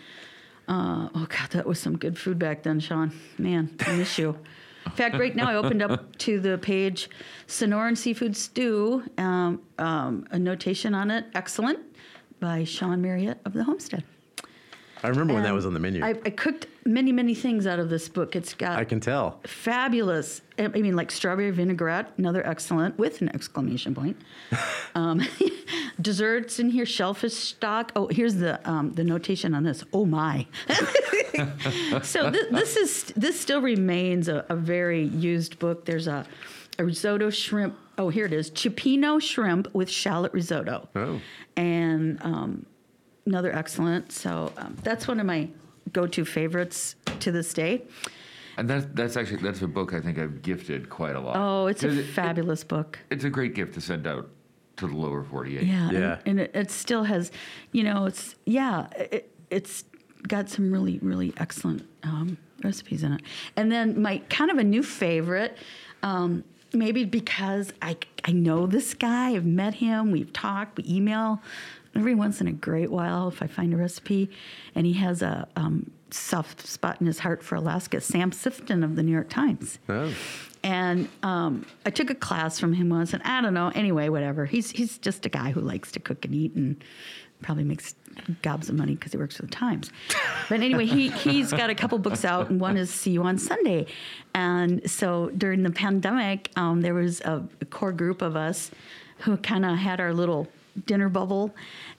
uh, oh god, that was some good food back then, Sean. Man, I miss you. In fact, right now I opened up to the page Sonoran Seafood Stew, um, um, a notation on it, excellent, by Sean Marriott of the Homestead. I remember when that was on the menu. I, I cooked many, many things out of this book. It's got I can tell. fabulous. I mean, like strawberry vinaigrette, another excellent with an exclamation point. Um, desserts in here, shellfish stock. Oh, here's the um, the notation on this. Oh my! so this, this is this still remains a, a very used book. There's a, a risotto shrimp. Oh, here it is: chipino shrimp with shallot risotto. Oh. and um, another excellent. So um, that's one of my go-to favorites to this day. and that's that's actually that's a book I think I've gifted quite a lot. Oh, it's a it- fabulous book. it's a great gift to send out to the lower 48. Yeah, Yeah. and, and it, it still has, you know, it's yeah, it, it's got some really really excellent um, recipes in it. And then my kind of a new favorite, um, maybe because I I know this guy, I've met him, we've talked, we email every once in a great while if I find a recipe, and he has a um, soft spot in his heart for Alaska. Sam Sifton of the New York Times. Oh. And um, I took a class from him once, and I don't know. Anyway, whatever. He's he's just a guy who likes to cook and eat, and probably makes gobs of money because he works for the Times. But anyway, he he's got a couple books out, and one is "See You on Sunday." And so during the pandemic, um, there was a, a core group of us who kind of had our little dinner bubble,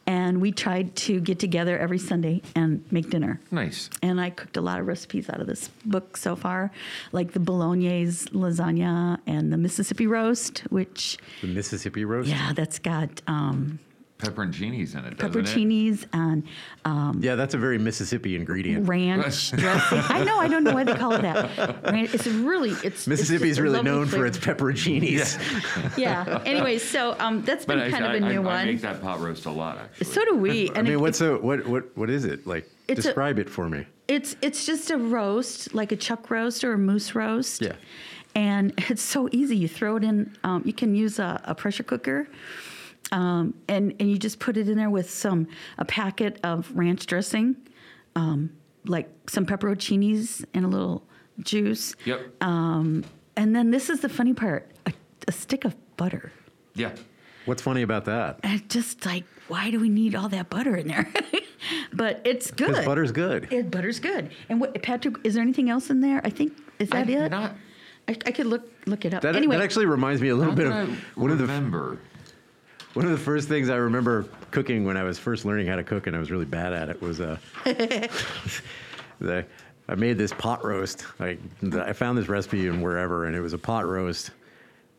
and we tried to get together every Sunday and make dinner. Nice. And I cooked a lot of recipes out of this book so far, like the bolognese lasagna and the Mississippi roast, which, The Mississippi roast. yeah, that's got um, Pepperoncini's in it, doesn't it? pepperoncinis and um, Yeah, that's a very Mississippi ingredient. ranch dressing. I know, I don't know why they call it that. Ranch, it's really, it's it's Mississippi is really lovely known for flavor. its pepperoncinis. Yeah. Anyway, so um, that's But been I, kind I, of a I- new I one. I make that pot roast a lot, actually. so do we. I mean, it- what's a what what what is it like? It's a- Describe it for me. It's it's just a roast, like a chuck roast or a moose roast. Yeah. And it's so easy. You throw it in. Um, you can use a, a pressure cooker, um, and and you just put it in there with some a packet of ranch dressing, um, like some pepperoncinis and a little juice. Yep. Um, and then this is the funny part: a, a stick of butter. yeah. What's funny about that? And just like, why do we need all that butter in there? but it's good. Because butter's good. It, butter's good. And what, Patrick, is there anything else in there? I think is that I, it? Not, I, I could look look it up. That, anyway, that actually reminds me a little bit of I one of the remember. One of the first things I remember cooking when I was first learning how to cook, and I was really bad at it. Was uh, the I made this pot roast. I I found this recipe in wherever, and it was a pot roast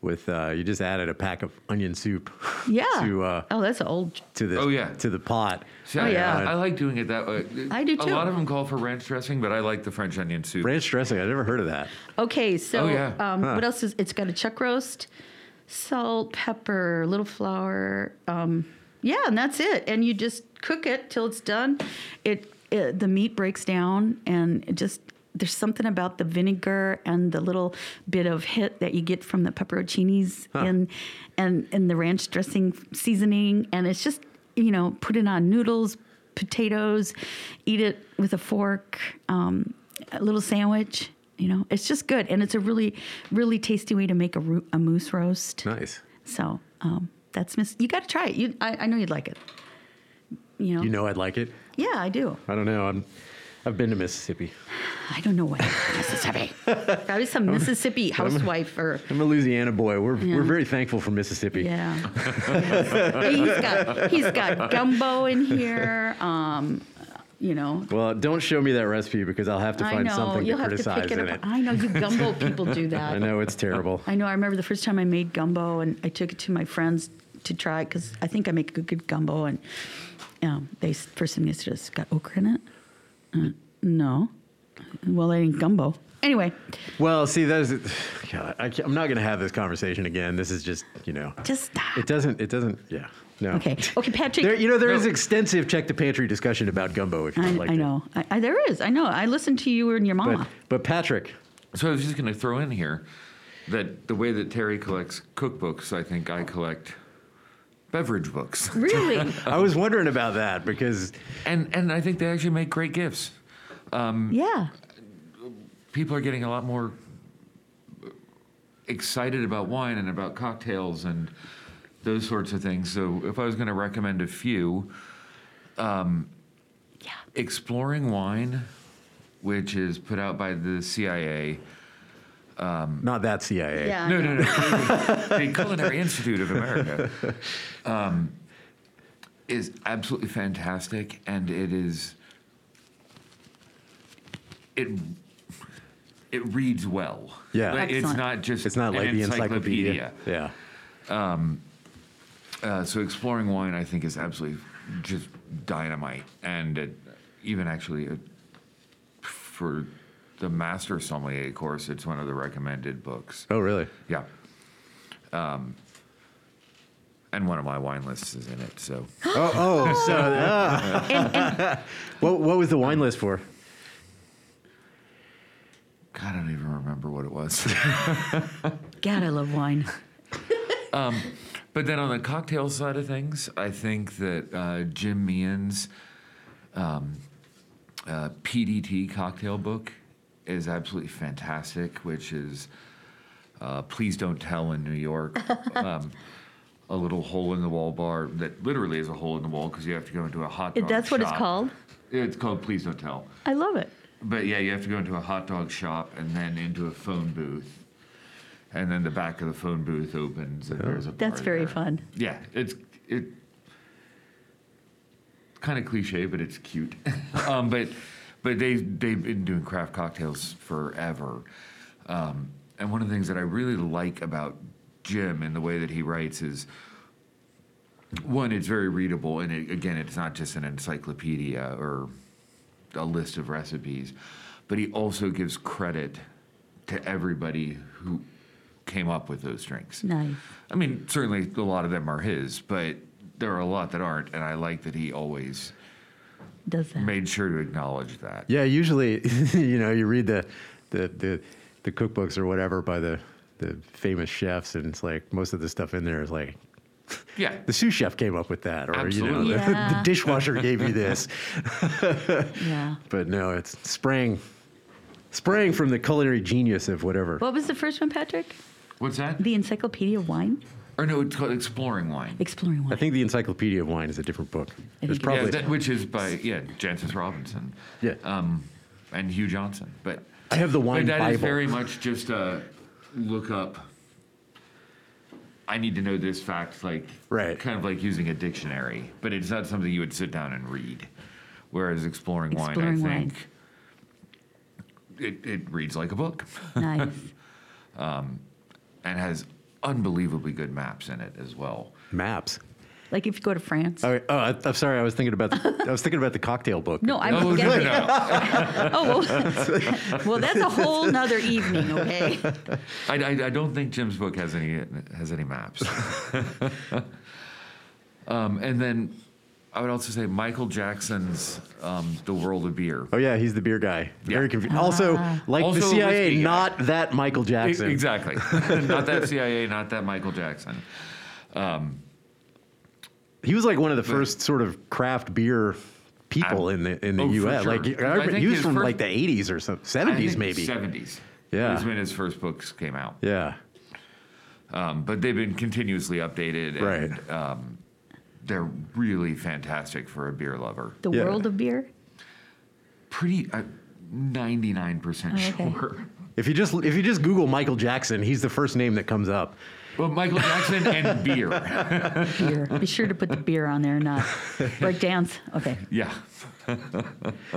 with uh, you just added a pack of onion soup. yeah. to uh, oh, that's old. to the Oh, yeah. to the pot. See, Oh, I, yeah. I like doing it that way. I do, too. A lot of them call for ranch dressing, but I like the French onion soup. Ranch dressing. I never heard of that. Okay, so Oh, yeah. um, Huh. what else is? It's got a chuck roast, salt, pepper, little flour. Um, Yeah, and that's it. And you just cook it till it's done. It, it the meat breaks down, and it just there's something about the vinegar and the little bit of hit that you get from the pepperoncinis and and and the ranch dressing seasoning, and it's just you know put it on noodles, potatoes, eat it with a fork, um, a little sandwich. You know, it's just good, and it's a really, really tasty way to make a, ro- a moose roast. Nice. So um, that's miss. You got to try it. You, I, I know you'd like it. You know. You know I'd like it. Yeah, I do. I don't know. I'm. I've been to Mississippi. I don't know what Mississippi. Probably some Mississippi housewife or. I'm a Louisiana boy. We're Yeah. we're very thankful for Mississippi. Yeah. he's got he's got gumbo in here. Um, you know. Well, don't show me that recipe because I'll have to find know something you'll to have to criticize pick it in up. it. I know you gumbo people do that. I know it's terrible. I know. I remember the first time I made gumbo, and I took it to my friends to try because I think I make a good, good gumbo, and um, they first thing they said is, "Got okra in it?" Uh, no. Well, it ain't gumbo. Anyway, Well, see, that's. God, I'm not going to have this conversation again. This is just, you know, just stop. it doesn't. It doesn't. Yeah. No. Okay. Okay, Patrick. There, you know, there is No. extensive check the pantry discussion about gumbo. If you'd I, like I to. know. I, I, there is. I know. I listened to you and your mama. But, but Patrick, So I was just going to throw in here that the way that Terry collects cookbooks, I think I collect beverage books, really? I was wondering about that because and and I think they actually make great gifts. Um, yeah. People are getting a lot more excited about wine and about cocktails and those sorts of things. So if I was going to recommend a few, um, Yeah. exploring wine, which is put out by the CIA. not that CIA. Yeah. No, no, no. the Culinary Institute of America um, is absolutely fantastic, and it is it it reads well. Yeah. Like, it's not just It's not an like the encyclopedia. Yeah. Uh, so exploring wine, I think, is absolutely just dynamite, and it, even actually uh for the master sommelier course, it's one of the recommended books. Oh, really? Yeah. Um, and one of my wine lists is in it. So Oh, oh. So, ah. what what was the wine list for? God, I don't even remember what it was. God, I love wine. but then on the cocktail side of things, I think that uh, Jim Meehan's um, uh, PDT cocktail book is absolutely fantastic, which is uh, Please Don't Tell in New York. um, a little hole in the wall bar that literally is a hole in the wall because you have to go into a hot dog That's what it's called. It's called Please Don't Tell. I love it. But yeah, you have to go into a hot dog shop and then into a phone booth. And then the back of the phone booth opens and there's a That's very there. fun. Yeah, it's it kind of cliche, but it's cute. um, but but they they've been doing craft cocktails forever. Um, and one of the things that I really like about Jim and the way that he writes is one, it's very readable, and it, again, it's not just an encyclopedia or a list of recipes, but he also gives credit to everybody who came up with those drinks. Nice. I mean, certainly a lot of them are his, but there are a lot that aren't, and I like that he always Does that. made sure to acknowledge that. Yeah, usually, you know, you read the, the, the, the cookbooks or whatever by the, the famous chefs, and it's like most of the stuff in there is like, Yeah. the sous chef came up with that, or, Absolutely. you know, the, Yeah. the dishwasher gave you this. Yeah. But no, it's spraying, spraying from the culinary genius of whatever. What was the first one, Patrick? What's that? The Encyclopedia of Wine? Or no, it's called Exploring Wine. Exploring Wine. I think the Encyclopedia of Wine is a different book. There's think it probably, yeah, that, which is by yeah Jancis Robinson. Yeah. Um, and Hugh Johnson, but I have the wine but that is Bible. very much just a look up. I need to know this fact, like Right. kind of like using a dictionary, but it's not something you would sit down and read. Whereas exploring, Exploring wine, I Wine. think it, it reads like a book nice. and has unbelievably good maps in it as well. maps. Like if you go to France. Oh, oh I, I'm sorry. I was thinking about the, I was thinking about the cocktail book. No, I'm Oh, no, no, guessing. no. Oh, well, well, that's a whole nother evening, okay? I, I, I don't think Jim's book has any has any maps. Um, and then I would also say Michael Jackson's um, The World of Beer. Oh yeah, he's the beer guy. Very Yeah. confused. Also, like the Also a CIA, whiskey guy. not that Michael E- Jackson. Exactly. not that CIA, not that Michael Jackson. He was like one of the first sort of craft beer people I- in the in the oh, U.S. sure. Like I I, think he was from first- like the '80s or some '70s maybe. Seventies. Yeah. was when his first books came out. Yeah. Um, but they've been continuously updated, and Right. um, they're really fantastic for a beer lover. The Yeah. world of beer. Pretty, ninety-nine percent Oh, sure. If you just if you just Google Michael Jackson, he's the first name that comes up. Well, Michael Jackson and beer. Beer. Be sure to put the beer on there, not break dance. Okay. Yeah.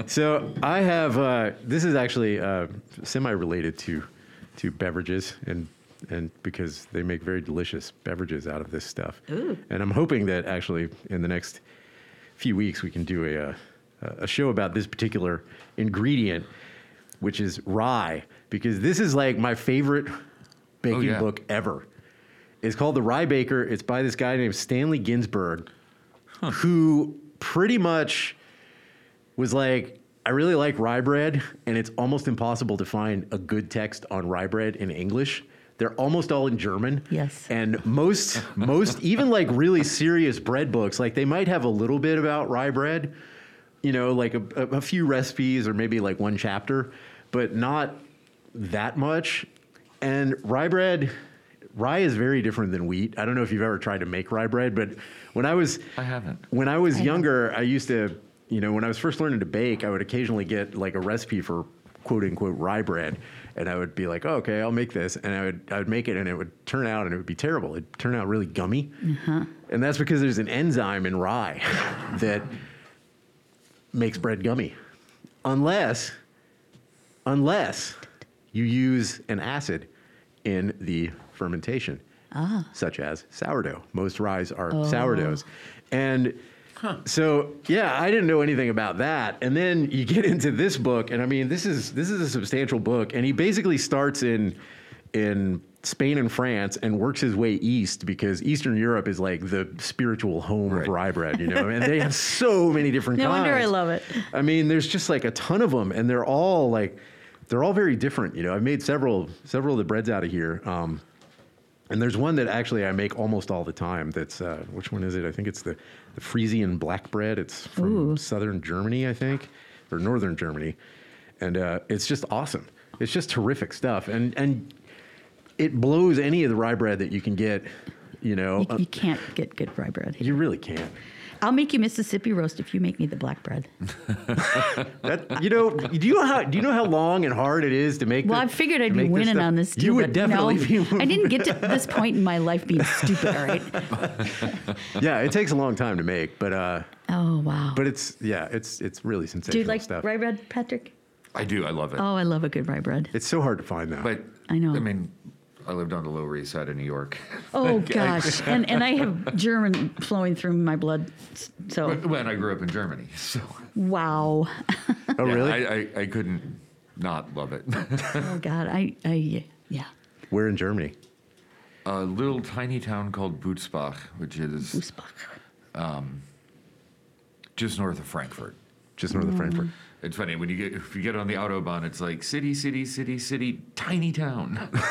So I have uh, this is actually uh, semi-related to to beverages and and because they make very delicious beverages out of this stuff. Ooh. And I'm hoping that actually in the next few weeks we can do a uh, a show about this particular ingredient, which is rye, because this is like my favorite baking yeah. book ever. It's called The Rye Baker. It's by this guy named Stanley Ginsberg, who pretty much was like, I really like rye bread, and it's almost impossible to find a good text on rye bread in English. They're almost all in German. Yes. And most, most, even like really serious bread books, like they might have a little bit about rye bread, you know, like a, a, a few recipes or maybe like one chapter, but not that much. And rye bread, rye is very different than wheat. I don't know if you've ever tried to make rye bread, but when I was I haven't. when I was I younger, I used to, you know, when I was first learning to bake, I would occasionally get like a recipe for quote unquote rye bread, and I would be like, oh, okay, I'll make this, and I would I would make it, and it would turn out, and it would be terrible. It'd turn out really gummy, uh-huh. and that's because there's an enzyme in rye that makes bread gummy, unless unless you use an acid in the fermentation, ah. such as sourdough. Most ryes are sourdoughs. Oh. And so, yeah, I didn't know anything about that. And then you get into this book, and I mean, this is this is a substantial book, and he basically starts in in Spain and France and works his way east because Eastern Europe is like the spiritual home Right. of rye bread, you know, and they have so many different No kinds. wonder I love it. I mean, there's just like a ton of them, and they're all like, they're all very different. You know, I've made several several of the breads out of here, um, and there's one that actually I make almost all the time. That's uh, which one is it? I think it's the the Frisian black bread. It's from Ooh. southern Germany, I think, or northern Germany, and uh, it's just awesome. It's just terrific stuff, and and it blows any of the rye bread that you can get. You know, You, uh, you can't get good rye bread. you really can't. I'll make you Mississippi roast if you make me the black bread. That you know, do you know how do you know how long and hard it is to make? Well, the- I figured I'd be make winning stuff? on this too. You would definitely no, be. I didn't get to this point in my life being stupid. All right. yeah, it takes a long time to make, but uh, Oh wow. but it's yeah, it's it's really sensational Do you like stuff. rye bread, Patrick? I do. I love it. Oh, I love a good rye bread. It's so hard to find though. But I know. I mean, I lived on the Lower East Side of New York. Oh gosh, and and I have German flowing through my blood. So But when I grew up in Germany, so wow. oh yeah, really? I, I, I couldn't not love it. Oh God, I I yeah. Where in Germany? a little tiny town called Butzbach, which is Usbach. Um, just north of Frankfurt. Just north of Frankfurt. Mm. It's funny when you get if you get on the autobahn, it's like city, city, city, city, tiny town,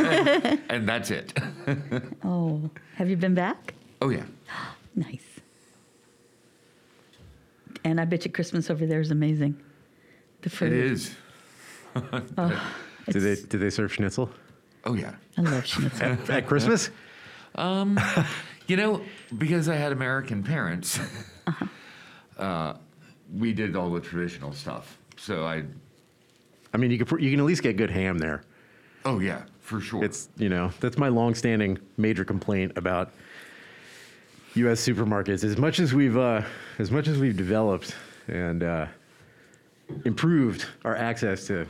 and that's it. Oh, have you been back? Oh yeah, Nice. And I bet you Christmas over there is amazing. The food. it is. Do they do they serve schnitzel Oh yeah. I love schnitzel. at Christmas? Um, You know, because I had American parents, Uh-huh. uh, we did all the traditional stuff. So I, I mean, you can pr- you can at least get good ham there. oh yeah, for sure. It's you know that's my longstanding major complaint about U.S. supermarkets. As much as we've uh, as much as we've developed and uh, improved our access to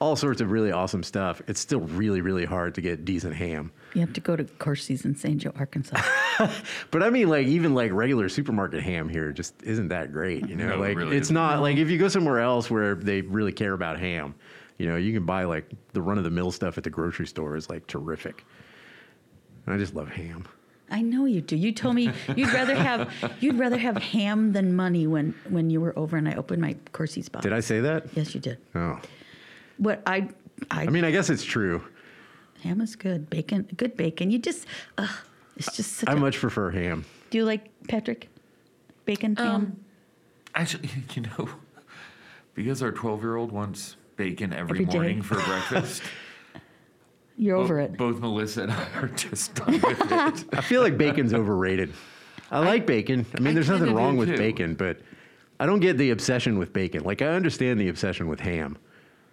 all sorts of really awesome stuff, it's still really really hard to get decent ham. you have to go to Coursey's in St. Joe, Arkansas. But I mean, like even like regular supermarket ham here just isn't that great. You know, No, it like really it's isn't. not like if you go somewhere else where they really care about ham, you know, you can buy like the run of the mill stuff at the grocery store is like terrific. And I just love ham. I know you do. You told me you'd rather have you'd rather have ham than money when when you were over and I opened my Coursey's box. Did I say that? Yes, you did. Oh. What I I, I mean, I guess it's true. ham is good. Bacon, good bacon. You just ugh, it's just such I a, much prefer ham. Do you like Patrick? Bacon, ham? Um, Actually, you know, because our 12 year old wants bacon every, Every day. morning for breakfast. You're over it. Both Melissa and I are just done with it. I feel like bacon's overrated. I like bacon. I mean, I there's nothing wrong with too. bacon, but I don't get the obsession with bacon. Like, I understand the obsession with ham.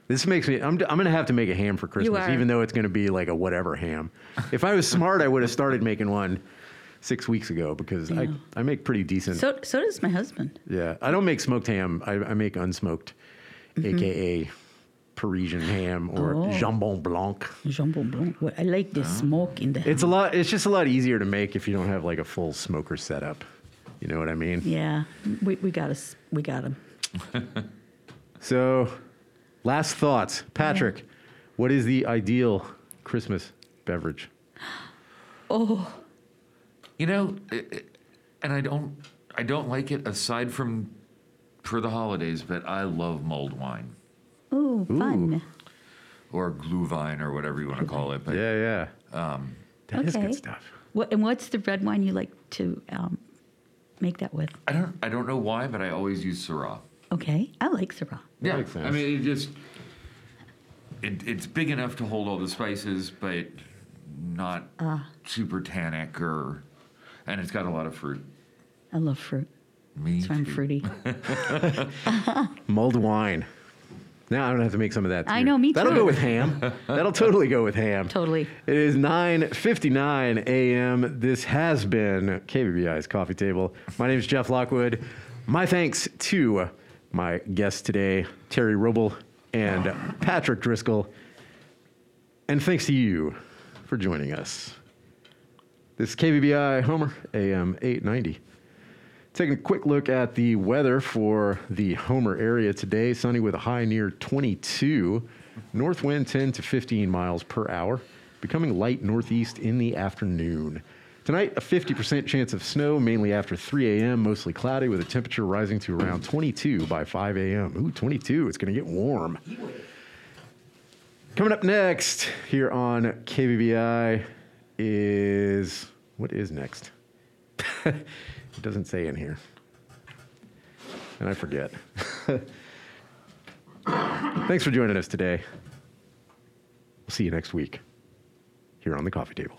This makes me, I'm, I'm going to have to make a ham for Christmas, are. even though it's going to be like a whatever ham. If I was smart, I would have started making one six weeks ago because I, Yeah. I make pretty decent. So so does my husband. yeah. I don't make smoked ham, I, I make unsmoked, AKA Parisian ham or Mm-hmm. Oh. jambon blanc. Jambon blanc. Well, I like the smoke in the ham. It's a lot. It's just a lot easier to make if you don't have like a full smoker setup. You know what I mean? yeah, we we got us. We got him. So, last thoughts, Patrick. What is the ideal Christmas beverage? Oh, You know, it, it- and I don't, I don't like it aside from for the holidays, but I love mulled wine ooh, fun. or glühwein or whatever you want to call it. But Yeah, yeah. Um, that is Okay. good stuff. What and what's the red wine you like to um, make that with? I don't, I don't know why, but I always use Syrah. Okay, I like Syrah. Yeah, makes I sense. mean, it just it, it's big enough to hold all the spices, but not ah. super tannic or, and it's got a lot of fruit. I love fruit. Me So I'm fruity. Mulled wine. Now I don't have to make some of that. I know, me too. That'll go with ham. That'll totally go with ham. Totally. It is 9:59 a.m. This has been KBBI's Coffee Table. My name is Jeff Lockwood. My thanks to my guests today, Terry Robl and Patrick Driscoll, and thanks to you for joining us. This is KBBI Homer AM 890. Taking a quick look at the weather for the Homer area today. Sunny with a high near 22. North wind 10 to 15 miles per hour. Becoming light northeast in the afternoon. Tonight, a 50% chance of snow, mainly after 3 a.m., mostly cloudy, with a temperature rising to around 22 by 5 a.m. Ooh, 22. It's going to get warm. Coming up next here on KBBI is. What is next? it doesn't say in here. And I forget. Thanks for joining us today. We'll see you next week here on the coffee table.